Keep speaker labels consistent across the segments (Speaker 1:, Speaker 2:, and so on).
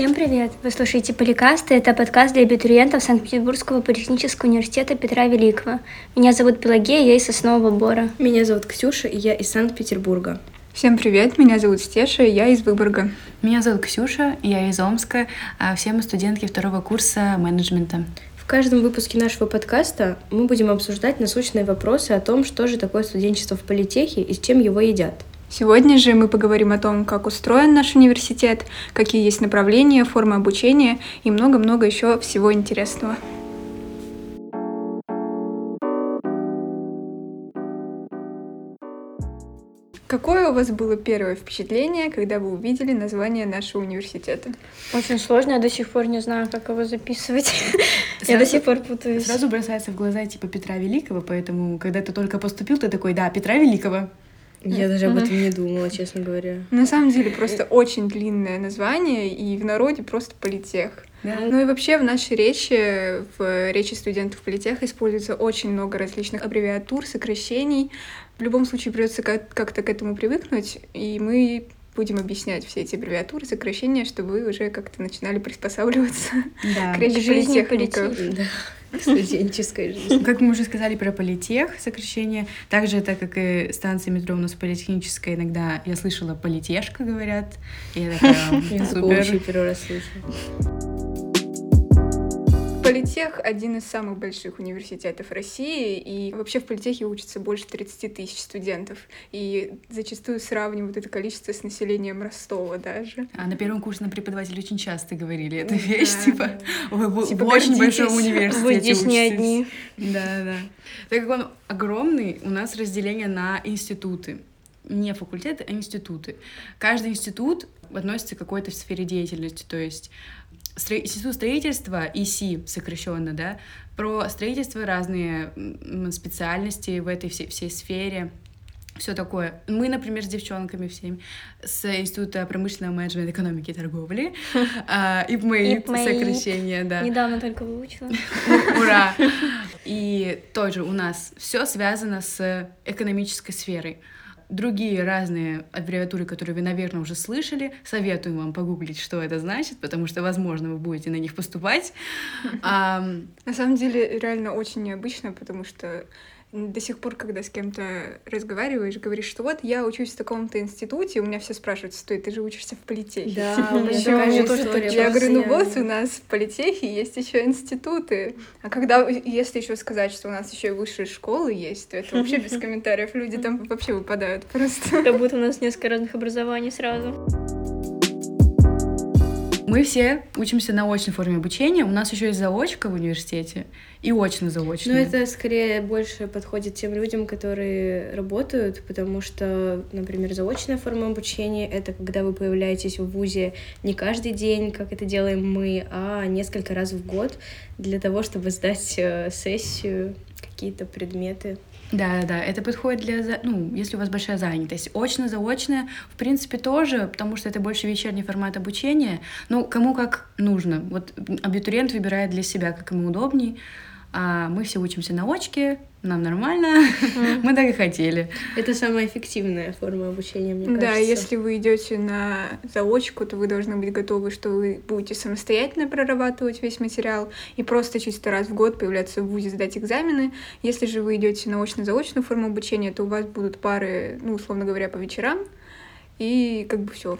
Speaker 1: Всем привет! Вы слушаете Поликаст, и это подкаст для абитуриентов Санкт-Петербургского политехнического университета Петра Великого. Меня зовут Пелагея, я из Соснового Бора.
Speaker 2: Меня зовут Ксюша, и я из Санкт-Петербурга.
Speaker 3: Всем привет, меня зовут Стеша, и я из Выборга.
Speaker 4: Меня зовут Ксюша, я из Омска, а все мы студентки второго курса менеджмента.
Speaker 2: В каждом выпуске нашего подкаста мы будем обсуждать насущные вопросы о том, что же такое студенчество в политехе и с чем его едят.
Speaker 3: Сегодня же мы поговорим о том, как устроен наш университет, какие есть направления, формы обучения и много-много еще всего интересного. Какое у вас было первое впечатление, когда вы увидели название нашего университета?
Speaker 1: Очень сложно, я до сих пор не знаю, как его записывать. я до сих пор путаюсь.
Speaker 4: Сразу бросается в глаза типа Петра Великого, поэтому когда ты только поступил, ты такой, да, Петра Великого.
Speaker 2: Я даже об этом не думала, честно говоря.
Speaker 3: На самом деле просто очень длинное название, и в народе просто политех. Да. Ну и вообще в нашей речи, в речи студентов политеха используется очень много различных аббревиатур, сокращений. В любом случае придется как-то к этому привыкнуть, и мы будем объяснять все эти аббревиатуры, сокращения, чтобы вы уже как-то начинали приспосабливаться да. к речи политехников. Да
Speaker 2: студенческой жизни.
Speaker 4: Как мы уже сказали про политех, сокращение, также так как и станция метро у нас политехническая, иногда я слышала политешка, говорят, и я такая,
Speaker 2: супер. Первый раз слышала.
Speaker 3: Политех — один из самых больших университетов России, и вообще в политехе учатся больше 30 тысяч студентов, и зачастую сравнивают это количество с населением Ростова даже.
Speaker 4: А на первом курсе нам преподаватели очень часто говорили эту вещь, да, типа, да. вы типа, в очень большом университете
Speaker 1: Вы здесь не одни.
Speaker 4: Да, да. Так как он огромный, у нас разделение на институты не факультеты, а институты. Каждый институт относится к какой-то сфере деятельности, то есть Институт строительства, ИСИ сокращенно, да, про строительство разные специальности в этой всей, всей сфере, все такое. Мы, например, с девчонками всеми с Института промышленного менеджмента, экономики и торговли, а, ИПМЭИ, сокращение, да.
Speaker 1: Недавно только выучила.
Speaker 4: Ура! И тоже у нас все связано с экономической сферой другие разные аббревиатуры, которые вы, наверное, уже слышали. Советую вам погуглить, что это значит, потому что, возможно, вы будете на них поступать.
Speaker 3: На самом деле, реально очень необычно, потому что до сих пор, когда с кем-то разговариваешь, говоришь, что вот я учусь в таком-то институте, у меня все спрашивают, стой, ты же учишься в политехе.
Speaker 2: Да, у меня такая же история.
Speaker 3: Я говорю, ну вот у нас в политехе есть еще институты. А когда, если еще сказать, что у нас еще и высшие школы есть, то это вообще без комментариев. Люди там вообще выпадают просто.
Speaker 1: Как будто у нас несколько разных образований сразу.
Speaker 4: Мы все учимся на очной форме обучения. У нас еще есть заочка в университете и очно-заочная.
Speaker 2: Ну, это скорее больше подходит тем людям, которые работают, потому что, например, заочная форма обучения — это когда вы появляетесь в ВУЗе не каждый день, как это делаем мы, а несколько раз в год для того, чтобы сдать э, сессию, какие-то предметы.
Speaker 4: Да, да, это подходит для, ну, если у вас большая занятость. Очно-заочное, в принципе, тоже, потому что это больше вечерний формат обучения. Ну, кому как нужно. Вот абитуриент выбирает для себя, как ему удобней а мы все учимся на очке, нам нормально, мы так и хотели.
Speaker 2: Это самая эффективная форма обучения, мне кажется.
Speaker 3: Да, если вы идете на заочку, то вы должны быть готовы, что вы будете самостоятельно прорабатывать весь материал и просто чисто раз в год появляться в ВУЗе, сдать экзамены. Если же вы идете на очно-заочную форму обучения, то у вас будут пары, ну, условно говоря, по вечерам, и как бы все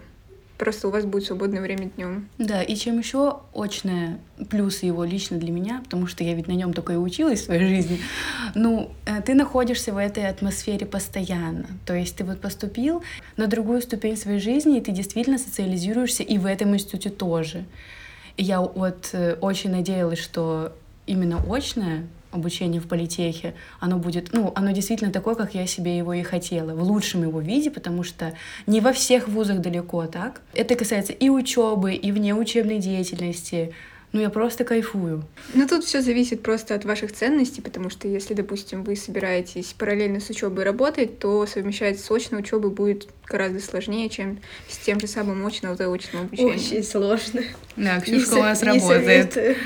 Speaker 3: просто у вас будет свободное время днем.
Speaker 4: Да, и чем еще очное плюс его лично для меня, потому что я ведь на нем только и училась в своей жизни. Ну, э, ты находишься в этой атмосфере постоянно. То есть ты вот поступил на другую ступень своей жизни, и ты действительно социализируешься и в этом институте тоже. И я вот э, очень надеялась, что именно очное обучение в политехе, оно будет, ну, оно действительно такое, как я себе его и хотела, в лучшем его виде, потому что не во всех вузах далеко так. Это касается и учебы, и внеучебной деятельности. Ну, я просто кайфую.
Speaker 3: Ну, тут все зависит просто от ваших ценностей, потому что если, допустим, вы собираетесь параллельно с учебой работать, то совмещать с очной учебой будет гораздо сложнее, чем с тем же самым очным заочным обучением.
Speaker 2: Очень сложно.
Speaker 4: Да, Ксюшка у нас работает.
Speaker 2: Советую.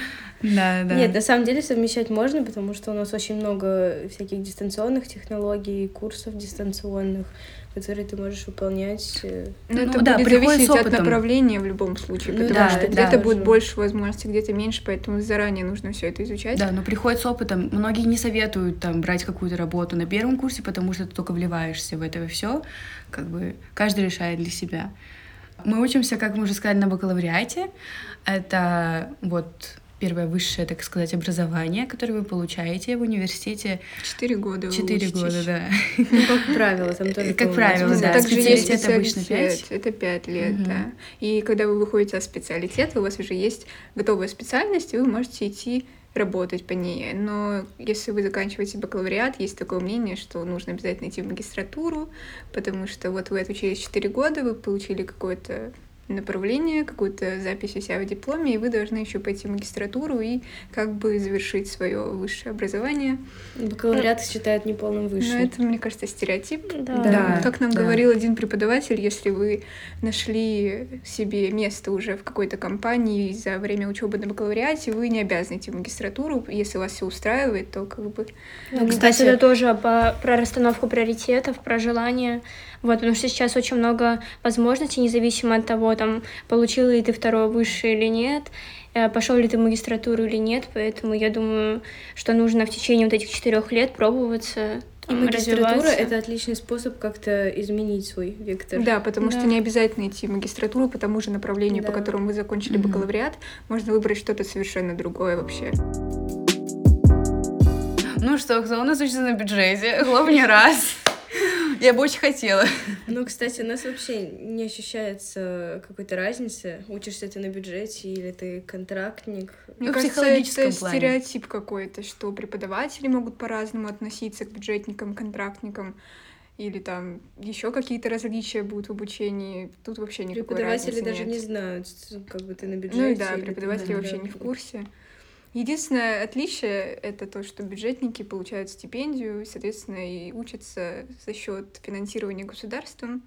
Speaker 4: Да, да.
Speaker 2: Нет, на самом деле совмещать можно, потому что у нас очень много всяких дистанционных технологий, курсов дистанционных, которые ты можешь выполнять. э,
Speaker 4: Ну
Speaker 3: это
Speaker 4: да,
Speaker 3: будет
Speaker 4: приходит
Speaker 3: зависеть
Speaker 4: с
Speaker 3: от
Speaker 4: опытом.
Speaker 3: направления в любом случае,
Speaker 2: Ну
Speaker 3: потому
Speaker 4: да,
Speaker 3: что
Speaker 4: да,
Speaker 3: где-то
Speaker 2: тоже.
Speaker 3: будет больше возможностей, где-то меньше, поэтому заранее нужно все это изучать.
Speaker 4: Да, но приходит с опытом. Многие не советуют там брать какую-то работу на первом курсе, потому что ты только вливаешься в это все. Как бы каждый решает для себя. Мы учимся, как мы уже сказали, на бакалавриате. Это вот первое высшее, так сказать, образование, которое вы получаете в университете.
Speaker 3: Четыре года
Speaker 4: Четыре года, да.
Speaker 2: Ну, как правило, там тоже
Speaker 4: Как правило, да.
Speaker 3: Также есть
Speaker 4: Специалитет обычно пять.
Speaker 3: это пять лет, да. И когда вы выходите от специалитета, у вас уже есть готовая специальность, и вы можете идти работать по ней. Но если вы заканчиваете бакалавриат, есть такое мнение, что нужно обязательно идти в магистратуру, потому что вот вы отучились 4 года, вы получили какое-то направление, какую-то запись у себя в дипломе, и вы должны еще пойти в магистратуру и как бы завершить свое высшее образование.
Speaker 2: Бакалавриат считают неполным
Speaker 3: Но
Speaker 2: высшим.
Speaker 3: это, мне кажется, стереотип.
Speaker 1: Да.
Speaker 4: Да.
Speaker 3: Как нам
Speaker 4: да.
Speaker 3: говорил один преподаватель, если вы нашли себе место уже в какой-то компании за время учебы на бакалавриате, вы не обязаны идти в магистратуру. Если вас все устраивает, то как бы...
Speaker 2: Ну,
Speaker 1: Кстати,
Speaker 2: кстати,
Speaker 1: это тоже по, про расстановку приоритетов, про желание. Вот, потому что сейчас очень много возможностей, независимо от того, там, получил ли ты второе высшее или нет, э, пошел ли ты в магистратуру или нет, поэтому я думаю, что нужно в течение вот этих четырех лет пробоваться,
Speaker 2: и магистратура —
Speaker 1: развиваться.
Speaker 2: это отличный способ как-то изменить свой вектор.
Speaker 3: Да, потому что
Speaker 1: Да.
Speaker 3: не обязательно идти в магистратуру по тому же направлению, по
Speaker 2: Да.
Speaker 3: которому вы закончили
Speaker 4: Мгм.
Speaker 3: бакалавриат. Можно выбрать что-то совершенно другое вообще.
Speaker 4: Ну что, кто у нас учится на бюджете? Главный раз. Я бы очень хотела.
Speaker 2: Ну, кстати, у нас вообще не ощущается какой-то разницы, учишься ты на бюджете или ты контрактник.
Speaker 3: Мне
Speaker 4: Ну,
Speaker 3: кажется, это
Speaker 4: плане.
Speaker 3: стереотип какой-то, что преподаватели могут по-разному относиться к бюджетникам, контрактникам, или там еще какие-то различия будут в обучении. Тут вообще никакой
Speaker 2: Преподаватели
Speaker 3: разницы
Speaker 2: даже
Speaker 3: нет.
Speaker 2: не знают, как бы ты на бюджете.
Speaker 3: Ну да, преподаватели вообще не в курсе. Единственное отличие это то, что бюджетники получают стипендию, соответственно, и учатся за счет финансирования государством.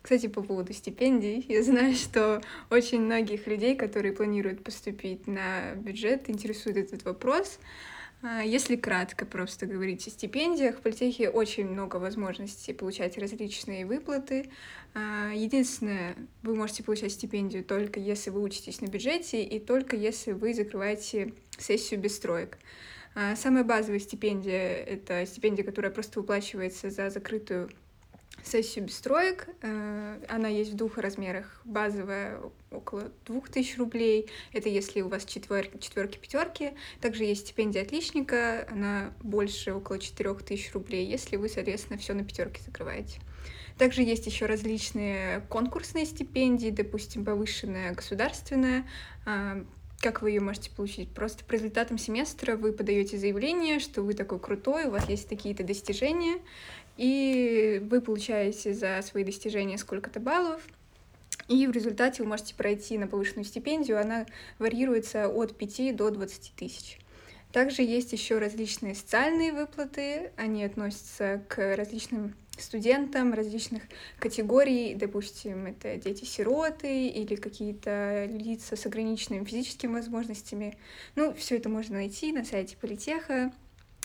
Speaker 3: Кстати, по поводу стипендий, я знаю, что очень многих людей, которые планируют поступить на бюджет, интересует этот вопрос. А, Если кратко просто говорить о стипендиях, в политехе очень много возможностей получать различные выплаты. А, Единственное, вы можете получать стипендию только если вы учитесь на бюджете и только если вы закрываете сессию без строек. А, Самая базовая стипендия — это стипендия, которая просто выплачивается за закрытую сессию без строек. Э, Она есть в двух размерах. Базовая около 2000 рублей. Это если у вас четверки, четверки, пятерки. Также есть стипендия отличника. Она больше около 4000 рублей, если вы, соответственно, все на пятерке закрываете. Также есть еще различные конкурсные стипендии, допустим, повышенная государственная. А, Как вы ее можете получить? Просто по результатам семестра вы подаете заявление, что вы такой крутой, у вас есть такие-то достижения, и вы получаете за свои достижения сколько-то баллов, и в результате вы можете пройти на повышенную стипендию, она варьируется от 5 до 20 тысяч. Также есть еще различные социальные выплаты, они относятся к различным студентам различных категорий, допустим, это дети-сироты или какие-то лица с ограниченными физическими возможностями. Ну, все это можно найти на сайте Политеха,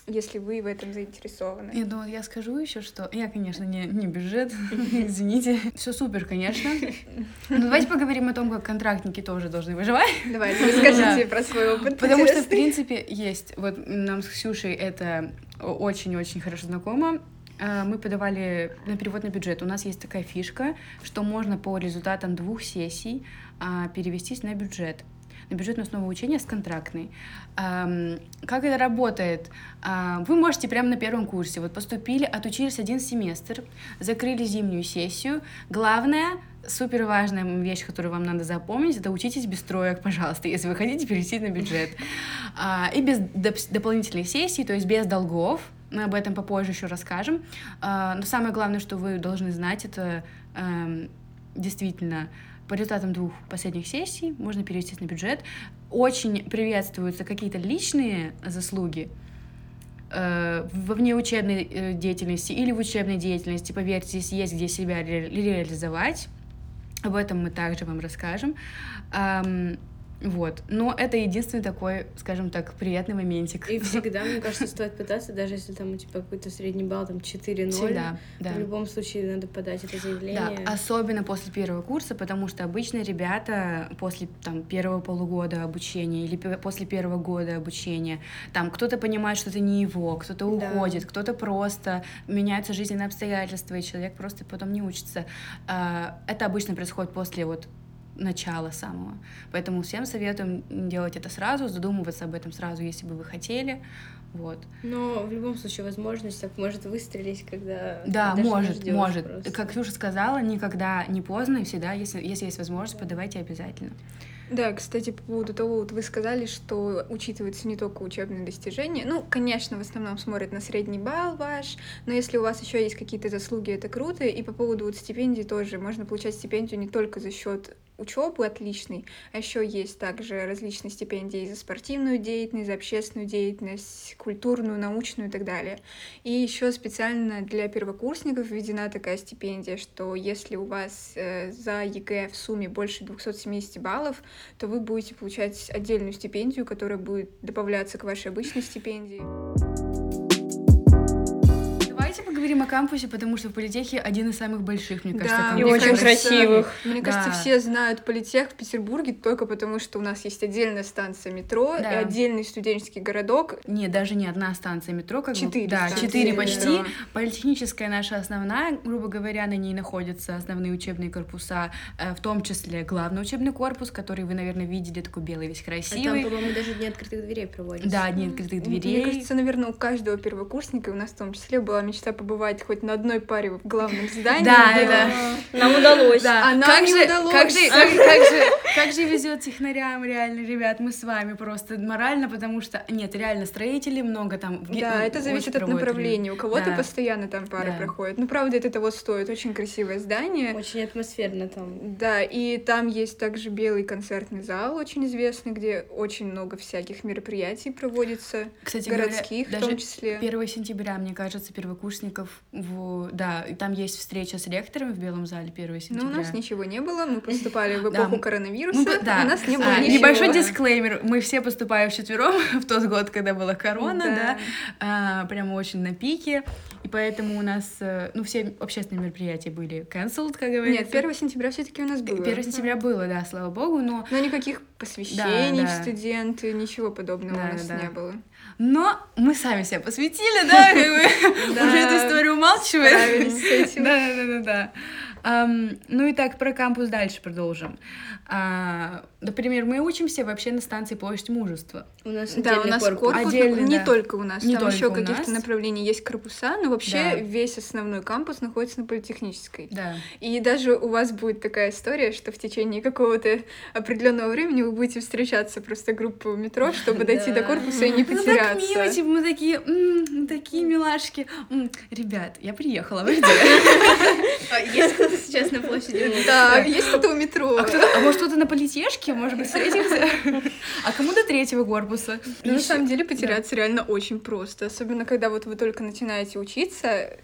Speaker 3: если вы в этом заинтересованы.
Speaker 4: Я думаю, я скажу еще, что я, конечно, не, не бюджет, извините. Все супер, конечно. Но давайте поговорим о том, как контрактники тоже должны выживать.
Speaker 3: Давайте, расскажите про свой опыт.
Speaker 4: Потому что, в принципе, есть. Вот нам с Ксюшей это очень-очень хорошо знакомо. А, Мы подавали на перевод на бюджет. У нас есть такая фишка, что можно по результатам двух сессий а, перевестись на бюджет на бюджетную основу учения с контрактной. Как это работает? А, Вы можете прямо на первом курсе, вот поступили, отучились один семестр, закрыли зимнюю сессию. Главное, супер важная вещь, которую вам надо запомнить, это учитесь без троек, пожалуйста, если вы хотите перейти на бюджет. А, И без доп- дополнительных сессий, то есть без долгов. Мы об этом попозже еще расскажем. А, Но самое главное, что вы должны знать, это эм, действительно по результатам двух последних сессий можно перевестись на бюджет. Очень приветствуются какие-то личные заслуги э, во внеучебной э, деятельности или в учебной деятельности. Поверьте, здесь есть где себя ре- реализовать. Об этом мы также вам расскажем. Вот. Но это единственный такой, скажем так, приятный моментик.
Speaker 2: И всегда, мне кажется, стоит пытаться, даже если там у тебя какой-то средний балл, там 4-0.
Speaker 4: Всегда, да.
Speaker 2: В любом случае надо подать это заявление.
Speaker 4: Да, особенно после первого курса, потому что обычно ребята после там, первого полугода обучения или после первого года обучения, там кто-то понимает, что это не его, кто-то
Speaker 2: Да.
Speaker 4: уходит, кто-то просто меняются жизненные обстоятельства, и человек просто потом не учится. А, Это обычно происходит после вот начала самого. Поэтому всем советуем делать это сразу, задумываться об этом сразу, если бы вы хотели. Вот.
Speaker 2: Но в любом случае возможность так может выстрелить, когда
Speaker 4: Да, может, может.
Speaker 2: просто.
Speaker 4: Как Ксюша сказала, никогда не поздно, и всегда, если, если есть возможность, подавайте обязательно.
Speaker 3: Да, кстати, по поводу того, вот вы сказали, что учитываются не только учебные достижения. Ну, конечно, в основном смотрят на средний балл ваш, но если у вас еще есть какие-то заслуги, это круто. И по поводу вот стипендий тоже можно получать стипендию не только за счет учебы отличной, а еще есть также различные стипендии за спортивную деятельность, за общественную деятельность, культурную, научную и так далее. И еще специально для первокурсников введена такая стипендия, что если у вас э, за ЕГЭ в сумме больше 270 баллов, то вы будете получать отдельную стипендию, которая будет добавляться к вашей обычной стипендии.
Speaker 4: Давайте поговорим о кампусе, потому что в политехе один из самых больших, мне кажется,
Speaker 3: Да,
Speaker 1: И
Speaker 4: кампусов.
Speaker 1: очень
Speaker 3: кажется,
Speaker 1: красивых.
Speaker 3: Мне
Speaker 4: Да.
Speaker 3: кажется, все знают политех в Петербурге только потому, что у нас есть отдельная станция метро
Speaker 4: Да.
Speaker 3: и отдельный студенческий городок.
Speaker 4: Не, даже не одна станция метро, как бы-
Speaker 3: Четыре
Speaker 4: Да, четыре
Speaker 3: метро.
Speaker 4: почти. Политехническая наша основная, грубо говоря, на ней находятся основные учебные корпуса, э, в том числе главный учебный корпус, который вы, наверное, видели, такой белый, весь
Speaker 2: А там,
Speaker 4: красивый.
Speaker 2: по-моему, даже дни открытых дверей проводятся.
Speaker 4: да, дни открытых
Speaker 3: Мне
Speaker 4: дверей.
Speaker 3: кажется, наверное, у каждого первокурсника, и у нас в том числе, была мечта побывать хоть на одной паре в главном здании.
Speaker 4: Да, да.
Speaker 1: Нам удалось.
Speaker 4: Да,
Speaker 3: А нам
Speaker 4: как
Speaker 3: не
Speaker 4: же,
Speaker 3: удалось.
Speaker 4: Как же, как, как же, как же везет технарям, реально, ребят, мы с вами просто морально, потому что, нет, реально, строителей много там.
Speaker 3: Да, это
Speaker 4: очень
Speaker 3: зависит от направления. У кого-то
Speaker 4: Да.
Speaker 3: постоянно там пары
Speaker 4: Да.
Speaker 3: проходят. Ну, правда, это того стоит. Очень красивое здание.
Speaker 2: Очень атмосферно там.
Speaker 3: Да, и там есть также белый концертный зал, очень известный, где очень много всяких мероприятий проводится,
Speaker 4: Кстати
Speaker 3: городских
Speaker 4: говоря,
Speaker 3: в том числе.
Speaker 4: 1 сентября, мне кажется, первокурсников, в... да, и там есть встреча с ректором в Белом зале 1
Speaker 3: Но
Speaker 4: сентября.
Speaker 3: Ну, у нас ничего не было, мы поступали в эпоху коронавируса,
Speaker 4: да.
Speaker 3: у нас не
Speaker 4: А,
Speaker 3: было ничего.
Speaker 4: Небольшой дисклеймер. Мы все поступаем вчетвером в тот год, когда была корона,
Speaker 3: Да.
Speaker 4: А, прямо очень на пике. И поэтому у нас, э, ну, все общественные мероприятия были cancelled, как говорится.
Speaker 3: Нет, 1 сентября все-таки у нас было.
Speaker 4: 1 сентября было, да, слава богу, но,
Speaker 3: Но никаких посвящений в студенты, ничего подобного у нас не было.
Speaker 4: Но мы сами себя посвятили, да, как бы, уже эту историю умалчиваем. Да, да, да, да. Ну и так, про кампус дальше продолжим. А, например, мы учимся вообще на станции Площадь Мужества.
Speaker 2: У нас
Speaker 3: Да, у нас
Speaker 2: корпус.
Speaker 3: корпус,
Speaker 4: Отдельный,
Speaker 3: не
Speaker 4: да.
Speaker 3: только у нас,
Speaker 4: Не
Speaker 3: там еще каких-то направлений есть корпуса, но вообще
Speaker 4: Да.
Speaker 3: весь основной кампус находится на политехнической.
Speaker 4: Да.
Speaker 3: И даже у вас будет такая история, что в течение какого-то определенного времени вы будете встречаться просто группой в метро, чтобы дойти до корпуса и не
Speaker 4: Ну так
Speaker 3: потеряться.
Speaker 4: мило, типа, мы такие, «М, мы такие милашки. Ребят, я приехала, вы где?
Speaker 2: А Есть кто-то сейчас на площади?
Speaker 3: Да, есть кто-то у метро.
Speaker 4: А, а может кто-то на политешке, может быть, встретимся? А кому до третьего корпуса?
Speaker 3: Ну, на самом деле потеряться реально очень просто, особенно когда вот вы только начинаете учиться.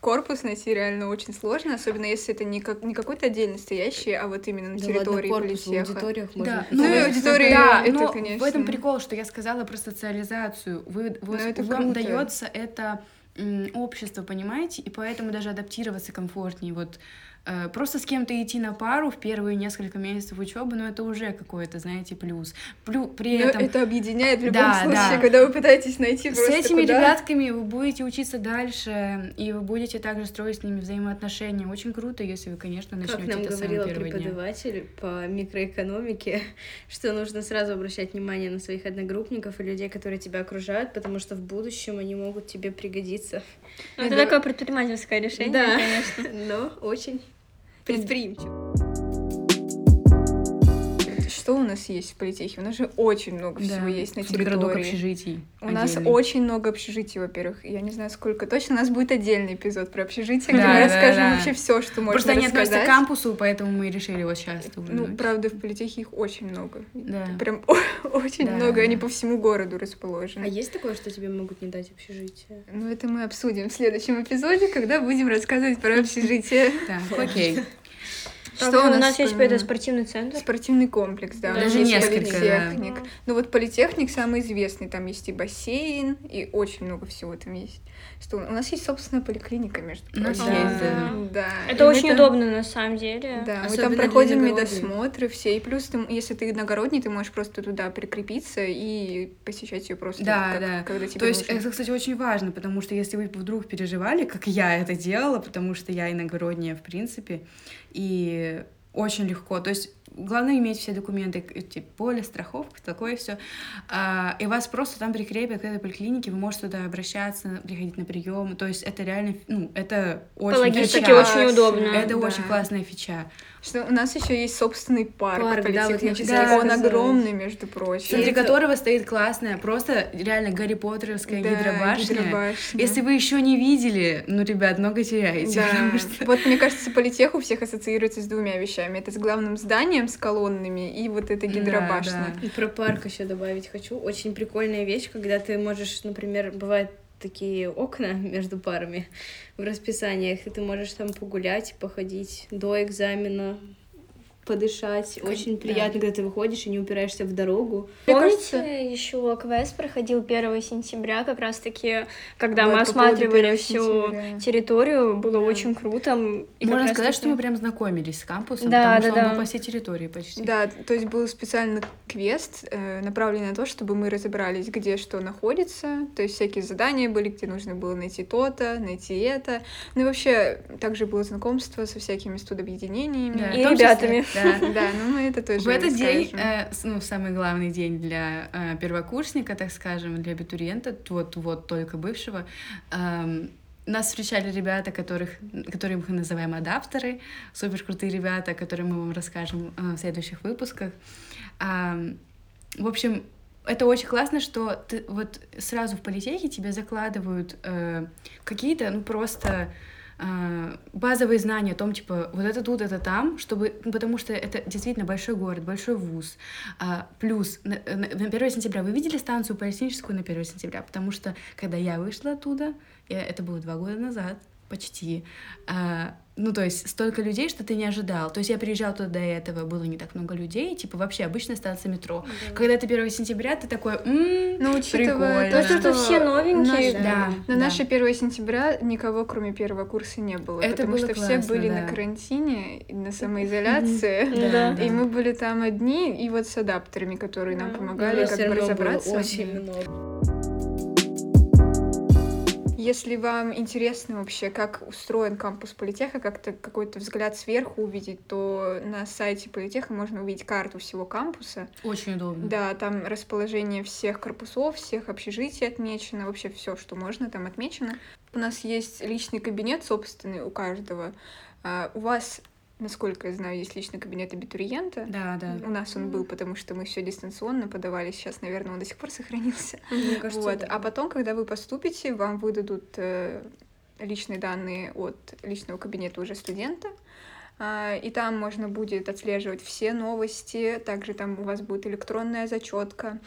Speaker 3: Корпус найти реально очень сложно, особенно если это не, как, не какой-то отдельно стоящий, а вот именно на
Speaker 2: Да
Speaker 3: территории
Speaker 2: ладно, корпус в
Speaker 3: политеха.
Speaker 2: аудиториях
Speaker 4: Да,
Speaker 2: можно.
Speaker 3: Ну, и аудитория,
Speaker 4: да,
Speaker 3: это,
Speaker 4: но
Speaker 3: конечно.
Speaker 4: в этом прикол, что я сказала про социализацию. Вы, вы-
Speaker 3: Ну, это
Speaker 4: вам
Speaker 3: круто.
Speaker 4: дается это м, общество, понимаете, и поэтому даже адаптироваться комфортнее. Вот просто с кем-то идти на пару в первые несколько месяцев учебы, ну это уже какой-то, знаете, плюс. Плю, при
Speaker 3: Но
Speaker 4: этом
Speaker 3: это объединяет в любом
Speaker 4: Да,
Speaker 3: случае,
Speaker 4: да.
Speaker 3: когда вы пытаетесь найти
Speaker 4: с этими
Speaker 3: куда.
Speaker 4: ребятками вы будете учиться дальше, и вы будете также строить с ними взаимоотношения. Очень круто, если вы, конечно, начнете
Speaker 2: Как нам
Speaker 4: это
Speaker 2: говорила
Speaker 4: первого дня.
Speaker 2: преподаватель по микроэкономике, что нужно сразу обращать внимание на своих одногруппников и людей, которые тебя окружают, потому что в будущем они могут тебе пригодиться.
Speaker 1: Ну, Это такое предпринимательское решение,
Speaker 2: Да.
Speaker 1: конечно.
Speaker 2: Но очень предприимчив.
Speaker 3: Что у нас есть в политехе? У нас же очень много
Speaker 4: Да,
Speaker 3: всего есть на
Speaker 4: тут городок
Speaker 3: территории.
Speaker 4: общежитий.
Speaker 3: У нас
Speaker 4: отдельный.
Speaker 3: очень много общежитий, во-первых. Я не знаю, сколько точно. У нас будет отдельный эпизод про общежитие,
Speaker 4: Да,
Speaker 3: где мы
Speaker 4: да,
Speaker 3: расскажем
Speaker 4: да.
Speaker 3: вообще все, что можно
Speaker 4: Просто они относятся
Speaker 3: рассказать.
Speaker 4: к кампусу, поэтому мы решили вот сейчас это
Speaker 3: Ну,
Speaker 4: упомянуть.
Speaker 3: правда, в политехе их очень много.
Speaker 4: Да.
Speaker 3: Прям очень
Speaker 4: Да,
Speaker 3: много, они
Speaker 4: да.
Speaker 3: по всему городу
Speaker 2: А
Speaker 3: расположены.
Speaker 2: есть такое, что тебе могут не дать общежитие?
Speaker 3: Ну, это мы обсудим в следующем эпизоде, когда будем рассказывать про общежитие.
Speaker 4: Так, окей.
Speaker 1: Также у нас есть
Speaker 3: помимо?
Speaker 1: это спортивный центр.
Speaker 3: Спортивный комплекс, да. у нас
Speaker 1: Даже
Speaker 3: есть
Speaker 4: несколько, да.
Speaker 3: политехник. Ну вот политехник самый известный, там есть и бассейн, и очень много всего там есть. Что у нас есть собственная поликлиника, между
Speaker 4: У нас
Speaker 3: прочим.
Speaker 4: есть, да.
Speaker 3: Да.
Speaker 1: Это очень
Speaker 3: там-
Speaker 1: удобно на самом деле.
Speaker 3: Да, мы там проходим медосмотры все. И плюс, ты, если ты иногородний, ты можешь просто туда прикрепиться и посещать ее просто,
Speaker 4: Да,
Speaker 3: как-
Speaker 4: да.
Speaker 3: когда тебе
Speaker 4: То есть это, кстати, очень важно, потому что если вы вдруг переживали, как я это делала, потому что я иногородняя, в принципе, и очень легко. То есть главное иметь все документы, типа поле, страховка, такое все. и вас просто там прикрепят к этой поликлинике, вы можете туда обращаться, приходить на прием. То есть это реально, ну, это очень
Speaker 1: По логистике
Speaker 4: фича.
Speaker 1: очень удобно.
Speaker 4: Это
Speaker 3: Да.
Speaker 4: очень классная фича.
Speaker 3: Что у нас еще есть собственный парк,
Speaker 2: Парк, да, вот я
Speaker 3: Он
Speaker 2: сказать.
Speaker 3: огромный, между прочим.
Speaker 4: центре
Speaker 2: это-
Speaker 4: которого стоит классная, просто реально Гарри Поттеровская
Speaker 3: Да,
Speaker 4: гидробашня.
Speaker 3: гидробашня.
Speaker 4: Если вы еще не видели, ну, ребят, много теряете.
Speaker 3: Да.
Speaker 4: что-
Speaker 3: Вот мне кажется, политех у всех ассоциируется с двумя вещами. Это с главным зданием, с колоннами и вот этой
Speaker 4: Да,
Speaker 3: гидробашня.
Speaker 4: да.
Speaker 2: И про парк еще добавить хочу. Очень прикольная вещь, когда ты можешь, например, бывают такие окна между парами в расписаниях, и ты можешь там погулять, походить до экзамена, подышать. Очень
Speaker 4: да.
Speaker 2: приятно, когда ты выходишь и не упираешься в дорогу.
Speaker 1: Помните,
Speaker 3: кажется-
Speaker 1: еще квест проходил 1 сентября, как раз таки, когда
Speaker 3: Вот,
Speaker 1: мы осматривали
Speaker 3: 1
Speaker 1: всю
Speaker 3: сентября.
Speaker 1: территорию, было очень круто. и
Speaker 4: Можно сказать,
Speaker 1: таки-
Speaker 4: что мы прям знакомились с кампусом,
Speaker 1: Да,
Speaker 4: потому
Speaker 1: да,
Speaker 4: что он
Speaker 1: да.
Speaker 4: был по всей территории почти.
Speaker 3: Да, то есть был специально квест, э, направленный на то, чтобы мы разобрались, где что находится. То есть всякие задания были, где нужно было найти то-то, найти это. Ну и вообще, также было знакомство со всякими студобъединениями.
Speaker 4: Да,
Speaker 1: И ребятами.
Speaker 4: Да.
Speaker 3: Да, ну мы это тоже
Speaker 4: В этот день, э, ну, самый главный день для э, первокурсника, так скажем, для абитуриента, вот, вот только бывшего, эм, нас встречали ребята, которых, которых мы называем адаптеры, супер крутые ребята, о которых мы вам расскажем э, в следующих выпусках. Ам, в общем, это очень классно, что ты вот сразу в политехе тебе закладывают э, какие-то, ну просто базовые знания о том, типа, вот это тут, это там, чтобы, ну, потому что это действительно большой город, большой вуз. А, плюс на, на, на 1 сентября вы видели станцию политехническую на 1 сентября? Потому что, когда я вышла оттуда, я- это было два года назад, почти, а, ну, то есть столько людей, что ты не ожидал. То есть я приезжала туда до этого, было не так много людей, типа вообще обычная станция метро. Когда это 1 сентября, ты такой, «М,
Speaker 3: Ну, учитывая
Speaker 4: прикольно.
Speaker 3: то,
Speaker 1: То, что все новенькие.
Speaker 3: наш-
Speaker 4: Да,
Speaker 3: На
Speaker 4: да.
Speaker 3: наше 1 сентября никого, кроме первого курса, не было,
Speaker 4: Это
Speaker 3: потому
Speaker 4: было
Speaker 3: что
Speaker 4: классно,
Speaker 3: все были на
Speaker 4: да.
Speaker 3: карантине, и на самоизоляции.
Speaker 1: Да.
Speaker 3: И мы были там одни, и вот с адаптерами, которые нам
Speaker 1: Да.
Speaker 3: помогали как бы разобраться.
Speaker 2: очень много.
Speaker 3: Если вам интересно вообще, как устроен кампус политеха, как-то какой-то взгляд сверху увидеть, то на сайте политеха можно увидеть карту всего кампуса.
Speaker 4: Очень удобно.
Speaker 3: Да, там расположение всех корпусов, всех общежитий отмечено, вообще все, что можно, там отмечено. У нас есть личный кабинет собственный у каждого. А, у вас, насколько я знаю, есть личный кабинет абитуриента.
Speaker 4: Да, да.
Speaker 3: У нас он был, потому что мы все дистанционно подавали. Сейчас, наверное, он до сих пор сохранился.
Speaker 2: Мне кажется,
Speaker 3: Вот.
Speaker 2: да.
Speaker 3: А потом, когда вы поступите, вам выдадут э, личные данные от личного кабинета уже студента. А, И там можно будет отслеживать все новости. Также там у вас будет электронная зачетка,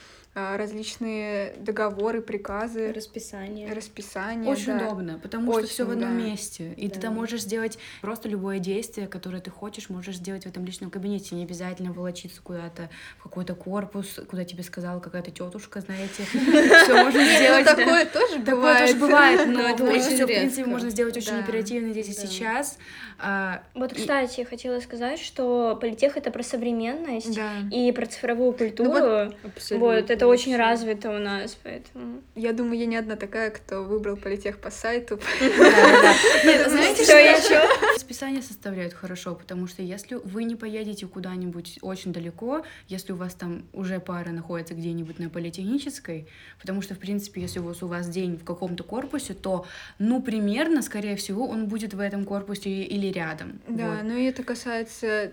Speaker 3: различные договоры, приказы,
Speaker 2: расписание.
Speaker 3: расписания.
Speaker 4: Очень
Speaker 3: да.
Speaker 4: удобно, потому что все в
Speaker 3: Очень,
Speaker 4: одном
Speaker 3: да.
Speaker 4: месте. И ты
Speaker 2: Да.
Speaker 4: там можешь сделать просто любое действие, которое ты хочешь, можешь сделать в этом личном кабинете. Не обязательно волочиться куда-то в какой-то корпус, куда тебе сказала какая-то тетушка, знаете. Все можно сделать.
Speaker 3: Ну, такое тоже
Speaker 4: Такое
Speaker 3: бывает.
Speaker 4: тоже бывает,
Speaker 2: Но это
Speaker 4: это
Speaker 2: очень
Speaker 4: все, в принципе, можно сделать очень оперативно здесь и сейчас. А,
Speaker 1: Вот, кстати, хотела сказать, что политех это про современность и про цифровую культуру.
Speaker 3: вот
Speaker 2: Абсолютно.
Speaker 1: Это очень развито у нас, поэтому.
Speaker 3: Я думаю, я не одна такая, кто выбрал политех по сайту.
Speaker 4: Нет, знаете, что
Speaker 1: ещё?
Speaker 4: Расписание составляют хорошо, потому что если вы не поедете куда-нибудь очень далеко, если у вас там уже пара находится где-нибудь на политехнической, потому что, в принципе, если у вас, у вас день в каком-то корпусе, то, ну, примерно, скорее всего, он будет в этом корпусе или рядом.
Speaker 3: Да,
Speaker 4: Вот.
Speaker 3: но и это касается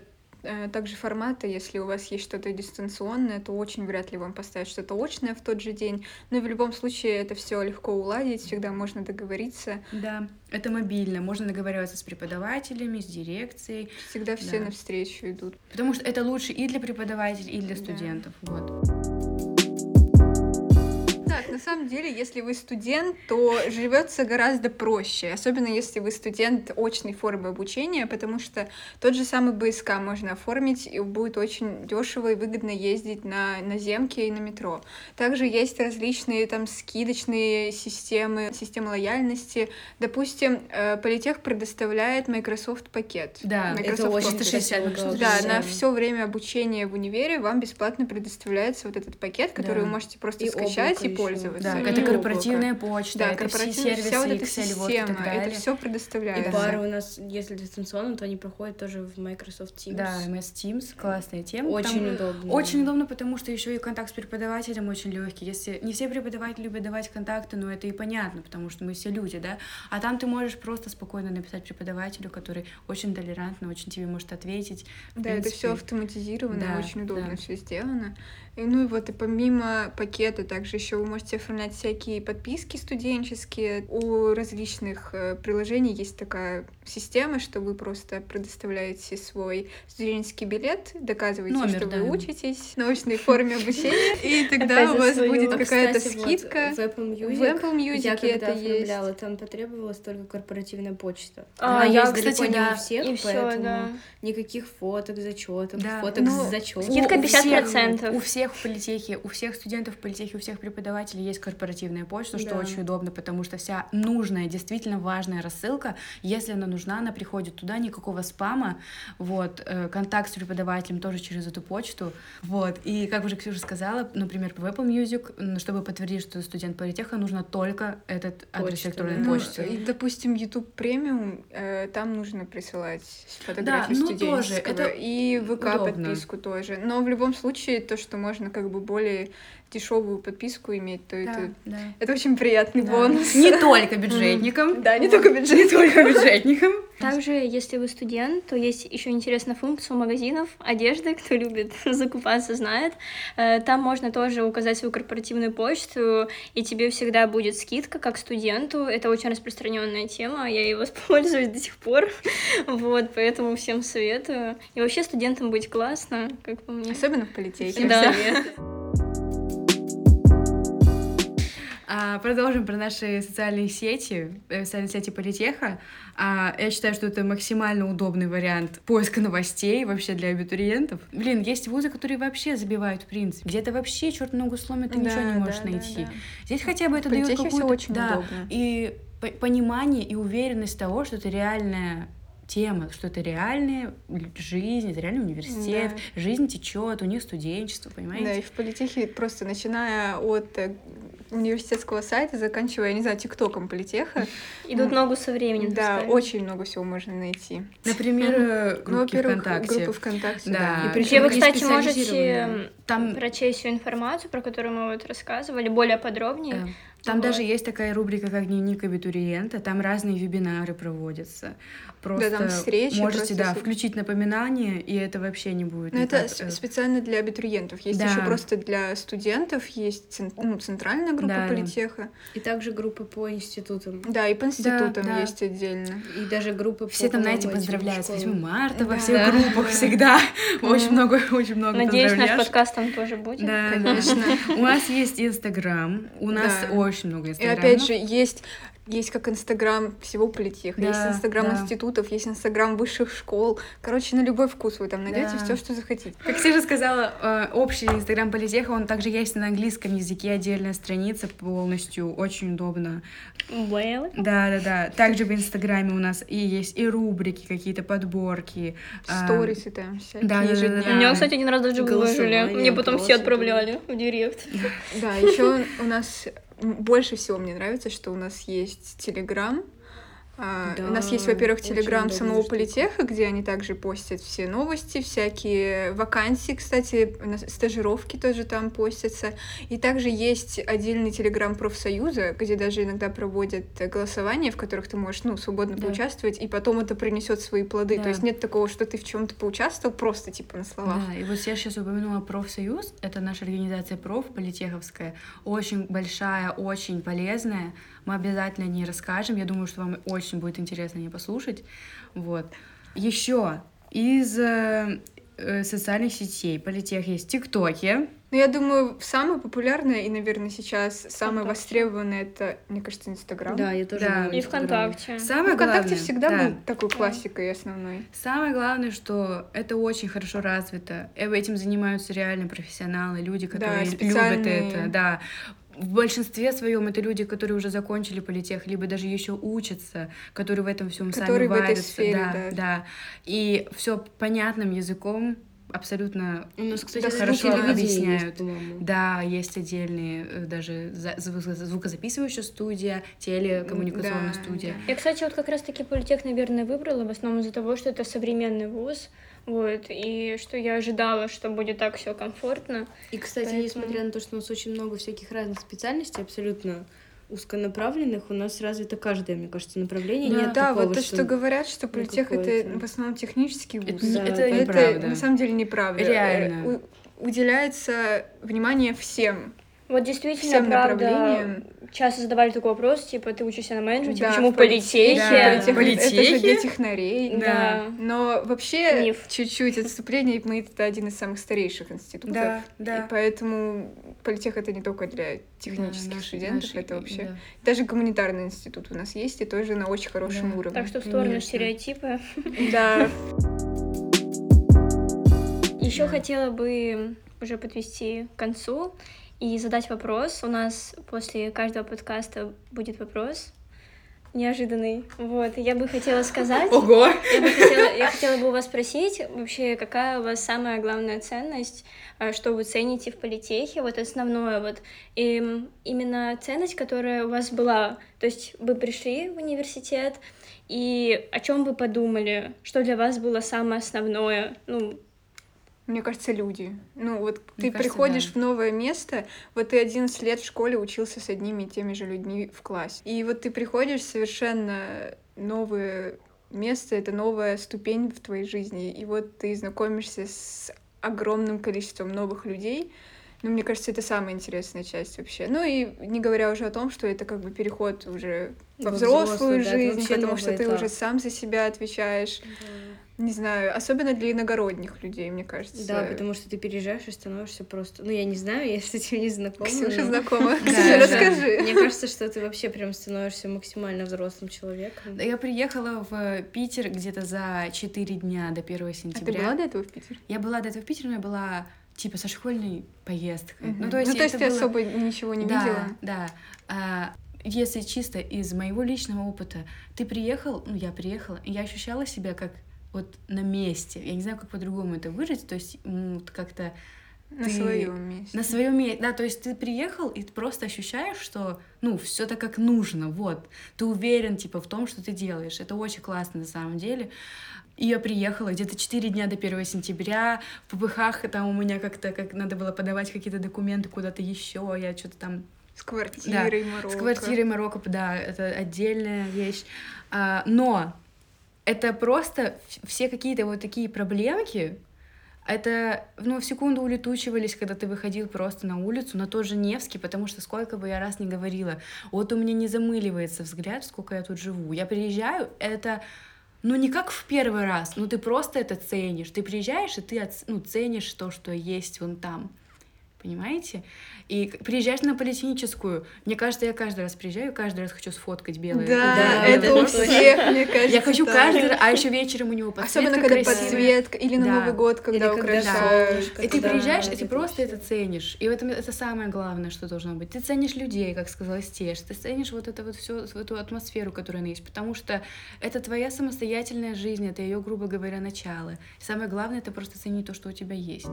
Speaker 3: также формата. Если у вас есть что-то дистанционное, то очень вряд ли вам поставят что-то очное в тот же день. Но в любом случае это все легко уладить, всегда можно договориться.
Speaker 4: Да, это мобильно, можно договариваться с преподавателями, с дирекцией,
Speaker 3: Всегда все
Speaker 4: Да.
Speaker 3: навстречу идут.
Speaker 4: потому что это лучше и для преподавателей, и для
Speaker 3: Да.
Speaker 4: студентов. Вот.
Speaker 3: На самом деле, если вы студент, то живется гораздо проще, особенно если вы студент очной формы обучения, потому что тот же самый БСК можно оформить, и будет очень дешево и выгодно ездить на, на земке и на метро. Также есть различные там скидочные системы, системы лояльности. Допустим, э, Политех предоставляет Microsoft пакет.
Speaker 4: Да,
Speaker 3: Microsoft
Speaker 2: это очень
Speaker 3: Office.
Speaker 2: 360
Speaker 3: Да, на все время обучения в универе вам бесплатно предоставляется вот этот пакет, который
Speaker 4: Да.
Speaker 3: вы можете просто
Speaker 2: И
Speaker 3: скачать и
Speaker 2: ещё.
Speaker 3: Пользоваться.
Speaker 4: Да,
Speaker 3: И
Speaker 4: это
Speaker 3: облако.
Speaker 4: корпоративная почта,
Speaker 3: Да,
Speaker 4: это все
Speaker 3: корпоративная,
Speaker 4: сервисы,
Speaker 3: вся вот эта
Speaker 4: Excel, вот и так
Speaker 3: система, это
Speaker 4: далее.
Speaker 3: все
Speaker 2: И
Speaker 3: предоставляется.
Speaker 2: пары у нас, если дистанционно, то они проходят тоже в Microsoft Teams.
Speaker 4: Да, MS Teams, классная тема.
Speaker 2: Очень
Speaker 4: Там
Speaker 2: удобно.
Speaker 4: Очень удобно, потому что еще и контакт с преподавателем очень легкий. Если не все преподаватели любят давать контакты, но это и понятно, потому что мы все люди, да. А там ты можешь просто спокойно написать преподавателю, который очень толерантно, очень тебе может ответить. В
Speaker 3: Да, это
Speaker 4: принципе,
Speaker 3: все автоматизировано,
Speaker 4: да,
Speaker 3: очень удобно
Speaker 4: да.
Speaker 3: все сделано. Ну и вот и помимо пакета, также еще вы можете оформлять всякие подписки студенческие. У различных э, приложений есть такая система, что вы просто предоставляете свой студенческий билет, доказываете,
Speaker 4: Номер,
Speaker 3: что
Speaker 4: да.
Speaker 3: вы учитесь в научной форме обучения, и тогда у вас будет какая-то скидка.
Speaker 2: в Apple Music,
Speaker 3: В Apple Music
Speaker 2: я когда
Speaker 3: это есть.
Speaker 2: оформляла, там потребовалась только корпоративная почта.
Speaker 1: А, я,
Speaker 4: кстати, да.
Speaker 2: у всех,
Speaker 1: И все,
Speaker 2: поэтому
Speaker 1: да.
Speaker 2: никаких фоток, зачеток, фоток
Speaker 3: ну,
Speaker 2: с зачетом.
Speaker 1: Скидка
Speaker 4: У- у
Speaker 1: 50%.
Speaker 4: всех- всех в политехе, у всех студентов в политехе, у всех преподавателей есть корпоративная почта, что
Speaker 2: Да.
Speaker 4: очень удобно, потому что вся нужная, действительно важная рассылка, если она нужна, она приходит туда, никакого спама, вот, э, контакт с преподавателем тоже через эту почту, вот, и как уже Ксюша сказала, например, в Apple Music, чтобы подтвердить, что студент политеха, нужно только этот адрес
Speaker 2: Почту,
Speaker 4: электронной
Speaker 2: да.
Speaker 3: Ну,
Speaker 4: почты.
Speaker 3: и, допустим, YouTube премиум, э, там нужно присылать фотографии
Speaker 4: ну, тоже,
Speaker 3: студенческого.
Speaker 4: это
Speaker 3: и ВК
Speaker 4: удобно.
Speaker 3: подписку тоже. Но в любом случае, то, что можно как бы более дешевую подписку иметь, то
Speaker 4: Да,
Speaker 3: это,
Speaker 4: да.
Speaker 3: это очень приятный
Speaker 4: Да.
Speaker 3: бонус.
Speaker 4: Не только бюджетникам.
Speaker 3: Да, не только бюджет.
Speaker 4: Не только бюджетникам.
Speaker 1: Также, если вы студент, то есть еще интересная функция у магазинов одежды, кто любит закупаться, знает. Э, Там можно тоже указать свою корпоративную почту, и тебе всегда будет скидка как студенту. Это очень распространенная тема, я ей воспользуюсь до сих пор. Вот, поэтому всем советую. И вообще студентам быть классно, как по мне.
Speaker 3: Особенно в политехе.
Speaker 1: Да.
Speaker 4: А, Продолжим про наши социальные сети, э, социальные сети Политеха. А, Я считаю, что это максимально удобный вариант поиска новостей вообще для абитуриентов. Блин, есть вузы, которые вообще забивают в принцип. Где-то вообще черт ногу сломит, ты ничего не
Speaker 3: Да,
Speaker 4: можешь
Speaker 3: да, да,
Speaker 4: найти.
Speaker 3: да.
Speaker 4: Здесь хотя бы это дает какую-то...
Speaker 3: очень
Speaker 4: да,
Speaker 3: удобно.
Speaker 4: и по- понимание и уверенность того, что это реальная тема, что это реальная жизнь, это реальный университет, жизнь течет, у них студенчество, понимаете?
Speaker 3: Да, и в политехе просто начиная от э, университетского сайта, заканчивая, я не знаю, тиктоком политеха.
Speaker 1: Идут ногу со временем.
Speaker 3: Да, очень много всего можно найти.
Speaker 4: Например, э,
Speaker 3: Ну, во-первых,
Speaker 4: ВКонтакте.
Speaker 3: группы ВКонтакте,
Speaker 4: Да.
Speaker 3: да.
Speaker 2: И причем
Speaker 1: вы, кстати, можете
Speaker 4: Там-
Speaker 1: прочесть всю информацию, про которую мы вот рассказывали, более подробнее.
Speaker 4: Там даже есть такая рубрика, как дневник абитуриента, там разные вебинары проводятся. Просто
Speaker 3: там встречи,
Speaker 4: можете,
Speaker 3: просто
Speaker 4: да,
Speaker 3: с-
Speaker 4: включить напоминание, и это вообще не будет.
Speaker 3: Но это
Speaker 4: никак,
Speaker 3: с-
Speaker 4: э,
Speaker 3: специально для абитуриентов. Есть
Speaker 4: Да.
Speaker 3: еще просто для студентов, есть ну, центральная группа
Speaker 4: Да, да.
Speaker 3: политеха.
Speaker 2: И также группы по институтам.
Speaker 3: Да, и по институтам
Speaker 4: да.
Speaker 3: есть отдельно.
Speaker 2: И даже группы
Speaker 4: Все
Speaker 2: по,
Speaker 4: там, знаете, поздравляют с 8
Speaker 2: школам.
Speaker 4: марта во
Speaker 3: Да.
Speaker 4: всех
Speaker 2: Да.
Speaker 4: группах всегда. Очень много, очень много
Speaker 1: Надеюсь, наш подкаст там тоже будет.
Speaker 4: Да,
Speaker 3: Конечно.
Speaker 4: У нас есть Инстаграм, у нас
Speaker 3: Да.
Speaker 4: Очень много
Speaker 3: И
Speaker 4: Инстаграмов.
Speaker 3: опять же, есть есть как Инстаграм всего политеха,
Speaker 4: Да,
Speaker 3: есть Инстаграм
Speaker 4: да.
Speaker 3: институтов, есть Инстаграм высших школ. Короче, на любой вкус вы там найдете
Speaker 4: Да.
Speaker 3: все, что захотите.
Speaker 4: Как Сижа сказала, э, общий Инстаграм Политеха, он также есть на английском языке, отдельная страница полностью, очень удобно.
Speaker 1: Well.
Speaker 4: Да, да, да. Также в Инстаграме у нас и есть и рубрики, какие-то подборки. а,
Speaker 3: Сторисы там всякие
Speaker 4: да, да, да, да,
Speaker 3: ежедневные.
Speaker 1: Меня, кстати, один раз даже выложили. Мне потом все отправляли в директ.
Speaker 3: Да, еще у нас больше всего мне нравится, что у нас есть Телеграм. А,
Speaker 2: Да,
Speaker 3: у нас есть, во-первых, Телеграм самого
Speaker 2: штука.
Speaker 3: политеха, где они также постят все новости, всякие вакансии, кстати, стажировки тоже там постятся. И также есть отдельный Телеграм профсоюза, где даже иногда проводят голосования, в которых ты можешь, ну, свободно
Speaker 4: Да.
Speaker 3: поучаствовать, и потом это принесет свои плоды.
Speaker 4: Да.
Speaker 3: То есть нет такого, что ты в чем-то поучаствовал просто типа на словах.
Speaker 4: Да, и вот я сейчас упомянула профсоюз, это наша организация проф политеховская, очень большая, очень полезная. Мы обязательно о ней расскажем. Я думаю, что вам очень будет интересно о ней послушать. Вот. Еще из э, э, социальных сетей политех есть ТикТоки.
Speaker 3: Ну, я думаю, самое популярное и, наверное, сейчас самое востребованное это, мне кажется, Инстаграм.
Speaker 2: Да, я тоже
Speaker 4: Да.
Speaker 2: думаю,
Speaker 1: И. ВКонтакте.
Speaker 4: Самое
Speaker 3: Ну, ВКонтакте
Speaker 4: главное,
Speaker 3: всегда
Speaker 4: да.
Speaker 3: был такой классикой основной.
Speaker 4: Самое главное, что это очень хорошо развито. Э, Этим занимаются реально профессионалы, люди, которые любят
Speaker 3: специальные.
Speaker 4: это. Да. В большинстве своем это люди, которые уже закончили политех, либо даже еще учатся, которые в этом всем
Speaker 3: Которые в
Speaker 4: сами
Speaker 3: этой
Speaker 4: варятся.
Speaker 3: сфере,
Speaker 4: да,
Speaker 3: да.
Speaker 4: да. И все понятным языком абсолютно
Speaker 2: У нас, кстати,
Speaker 3: Да,
Speaker 4: хорошо объясняют.
Speaker 2: есть.
Speaker 4: Да, есть отдельные э, даже за- звук- звукозаписывающая студия, телекоммуникационная
Speaker 3: Да,
Speaker 4: студия.
Speaker 3: да.
Speaker 1: Я, кстати, вот как раз-таки политех, наверное, выбрала в основном из-за того, что это современный вуз, вот, и что я ожидала, что будет так все комфортно.
Speaker 2: И, кстати,
Speaker 1: Поэтому-
Speaker 2: несмотря на то, что у нас очень много всяких разных специальностей, абсолютно узконаправленных, у нас развито каждое, мне кажется, направление.
Speaker 3: Да,
Speaker 2: Нет
Speaker 3: да,
Speaker 2: такого,
Speaker 3: вот то, что говорят, что политех это
Speaker 2: какое-то-
Speaker 3: в основном технический вуз.
Speaker 4: Это,
Speaker 2: Да,
Speaker 4: это
Speaker 2: это
Speaker 4: неправда.
Speaker 3: на самом деле неправда.
Speaker 4: Реально.
Speaker 3: Э, у- Уделяется внимание всем.
Speaker 1: Вот действительно,
Speaker 3: Всем
Speaker 1: правда, часто задавали такой вопрос, типа, ты учишься на менеджменте,
Speaker 3: Да,
Speaker 1: почему
Speaker 3: в политехе?
Speaker 4: Да.
Speaker 3: политех-
Speaker 4: Политехи?
Speaker 3: Это же для технарей.
Speaker 1: Да.
Speaker 3: Но вообще
Speaker 1: Миф.
Speaker 3: чуть-чуть отступление, мы это один из самых старейших институтов.
Speaker 4: Да, да.
Speaker 3: И поэтому политех это не только для технических
Speaker 4: Да, наши-
Speaker 3: студентов,
Speaker 4: наши,
Speaker 3: это вообще.
Speaker 4: да.
Speaker 3: Даже гуманитарный институт у нас есть, и тоже на очень хорошем
Speaker 4: Да.
Speaker 3: уровне.
Speaker 1: Так что в сторону
Speaker 4: Конечно.
Speaker 1: стереотипа.
Speaker 3: Да.
Speaker 1: Еще хотела бы уже подвести к концу и задать вопрос. У нас после каждого подкаста будет вопрос неожиданный. Вот, я бы хотела сказать...
Speaker 4: Ого!
Speaker 1: Я бы хотела, я хотела бы у вас спросить, вообще, какая у вас самая главная ценность, э, что вы цените в политехе, вот основное, вот, и м, именно ценность, которая у вас была, то есть вы пришли в университет, и о чем вы подумали, что для вас было самое основное, ну,
Speaker 3: Мне кажется, люди. Ну, вот
Speaker 4: Мне
Speaker 3: ты
Speaker 4: кажется,
Speaker 3: приходишь
Speaker 4: да.
Speaker 3: в новое место, вот ты 11 лет в школе учился с одними и теми же людьми в классе. И вот ты приходишь в совершенно новое место, это новая ступень в твоей жизни. И вот ты знакомишься с огромным количеством новых людей. Ну, мне кажется, это самая интересная часть вообще. Ну и не говоря уже о том, что это как бы переход уже во взрослую
Speaker 2: взрослую, да,
Speaker 3: жизнь, потому что ты
Speaker 2: этап.
Speaker 3: уже сам за себя отвечаешь. Не знаю, особенно для иногородних людей, мне кажется.
Speaker 2: Да, потому что ты переезжаешь и становишься просто... Ну, я не знаю, я с этим не знакома.
Speaker 3: Ксюша
Speaker 2: но-
Speaker 3: знакома.
Speaker 4: Да,
Speaker 3: Ксюша,
Speaker 4: да.
Speaker 3: расскажи.
Speaker 2: Мне кажется, что ты вообще прям становишься максимально взрослым человеком.
Speaker 4: Да, Я приехала в Питер где-то за 4 дня до 1
Speaker 3: А
Speaker 4: сентября.
Speaker 3: ты была до этого в Питере?
Speaker 4: Я была до этого в Питере, но я была типа со школьной поездкой. Ну, то есть,
Speaker 3: ты
Speaker 4: это было-
Speaker 3: особо ничего не
Speaker 4: да,
Speaker 3: видела?
Speaker 4: Да, А, если чисто из моего личного опыта, ты приехал, ну, я приехала, и я ощущала себя как вот на месте. Я не знаю, как по-другому это выразить, то есть вот как-то
Speaker 3: На
Speaker 4: ты-
Speaker 3: своем месте.
Speaker 4: на своем месте, да, то есть ты приехал и ты просто ощущаешь, что, ну, все так как нужно, вот, ты уверен, типа, в том, что ты делаешь, это очень классно на самом деле. И я приехала где-то 4 дня до 1 сентября, в ППХ там у меня как-то, как надо было подавать какие-то документы куда-то еще, я что-то там
Speaker 3: С квартирой Марокко.
Speaker 4: с квартирой Марокко, да, это отдельная вещь. А, но это просто все какие-то вот такие проблемки, это, ну, в секунду улетучивались, когда ты выходил просто на улицу, на тот же Невский, потому что сколько бы я раз не говорила, вот у меня не замыливается взгляд, сколько я тут живу. Я приезжаю, это, ну, не как в первый раз, ну, ты просто это ценишь. Ты приезжаешь, и ты, ну, ценишь то, что есть вон там. Понимаете? И приезжаешь на политехническую. Мне кажется, я каждый раз приезжаю, каждый раз хочу сфоткать белое.
Speaker 3: Да,
Speaker 2: Да,
Speaker 3: это у всех, мне кажется.
Speaker 4: Я хочу
Speaker 3: так.
Speaker 4: каждый раз, а еще вечером у него подсветка
Speaker 3: Особенно, когда
Speaker 4: красивая.
Speaker 3: подсветка, или на
Speaker 4: Да.
Speaker 3: Новый год, когда
Speaker 2: Или когда
Speaker 3: украшают.
Speaker 2: солнышко.
Speaker 4: И ты
Speaker 2: Да,
Speaker 4: приезжаешь, и ты просто
Speaker 2: вообще.
Speaker 4: это ценишь. И в этом это самое главное, что должно быть. Ты ценишь людей, как сказала Стеш. Ты ценишь вот это вот все, эту атмосферу, которая она есть. Потому что это твоя самостоятельная жизнь, это ее, грубо говоря, начало. Самое главное это просто ценить то, что у тебя есть.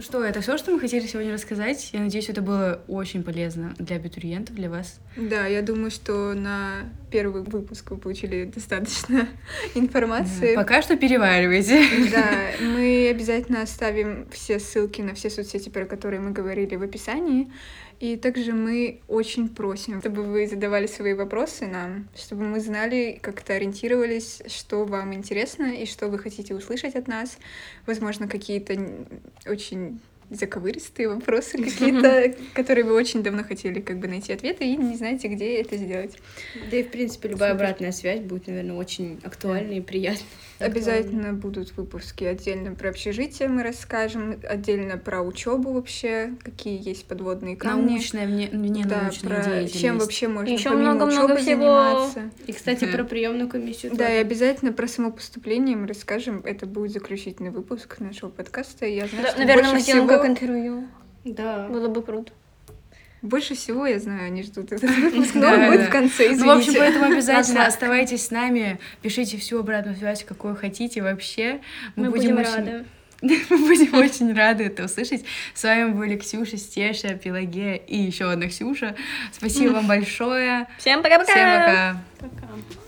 Speaker 4: Ну что, это все, что мы хотели сегодня рассказать. Я надеюсь, это было очень полезно для абитуриентов, для вас.
Speaker 3: Да, я думаю, что на первый выпуск вы получили достаточно информации.
Speaker 4: Пока что переваривайте.
Speaker 3: Да, мы обязательно оставим все ссылки на все соцсети, про которые мы говорили в описании. И также мы очень просим, чтобы вы задавали свои вопросы нам, чтобы мы знали, как-то ориентировались, что вам интересно и что вы хотите услышать от нас. Возможно, какие-то очень заковыристые вопросы какие-то, которые вы очень давно хотели как бы найти ответы и не знаете, где это сделать.
Speaker 2: Да и, в принципе, любая обратная связь будет, наверное, очень актуальной и приятной.
Speaker 3: Обязательно будут выпуски отдельно про общежитие, мы расскажем, отдельно про учебу вообще, какие есть подводные камни.
Speaker 4: Научная, вне, вне
Speaker 3: Да,
Speaker 4: научная
Speaker 3: про
Speaker 4: деятельность.
Speaker 3: чем вообще можно
Speaker 1: Ещё
Speaker 3: помимо
Speaker 1: много-много
Speaker 3: учёбы
Speaker 1: всего.
Speaker 3: заниматься.
Speaker 2: И, кстати,
Speaker 4: Мгм.
Speaker 2: про приемную комиссию
Speaker 3: Да, и
Speaker 2: тоже.
Speaker 3: обязательно про самопоступление мы расскажем. Это будет заключительный выпуск нашего подкаста. И я знаю,
Speaker 1: Да,
Speaker 3: что
Speaker 1: наверное, мы сделаем
Speaker 3: всего,
Speaker 1: как интервью.
Speaker 2: Да.
Speaker 1: Было бы круто.
Speaker 3: больше всего, я знаю, они ждут этот выпуск, но он будет в конце, извините.
Speaker 4: Ну, в общем, поэтому обязательно оставайтесь с нами, пишите всю обратную связь, какую хотите вообще.
Speaker 1: Мы, будем,
Speaker 4: очень-
Speaker 1: рады.
Speaker 4: Мы будем очень рады это услышать. С вами были Ксюша, Стеша, Пелагея и еще одна Ксюша. Спасибо вам большое.
Speaker 1: Всем пока-пока!
Speaker 4: Всем пока.
Speaker 2: Пока.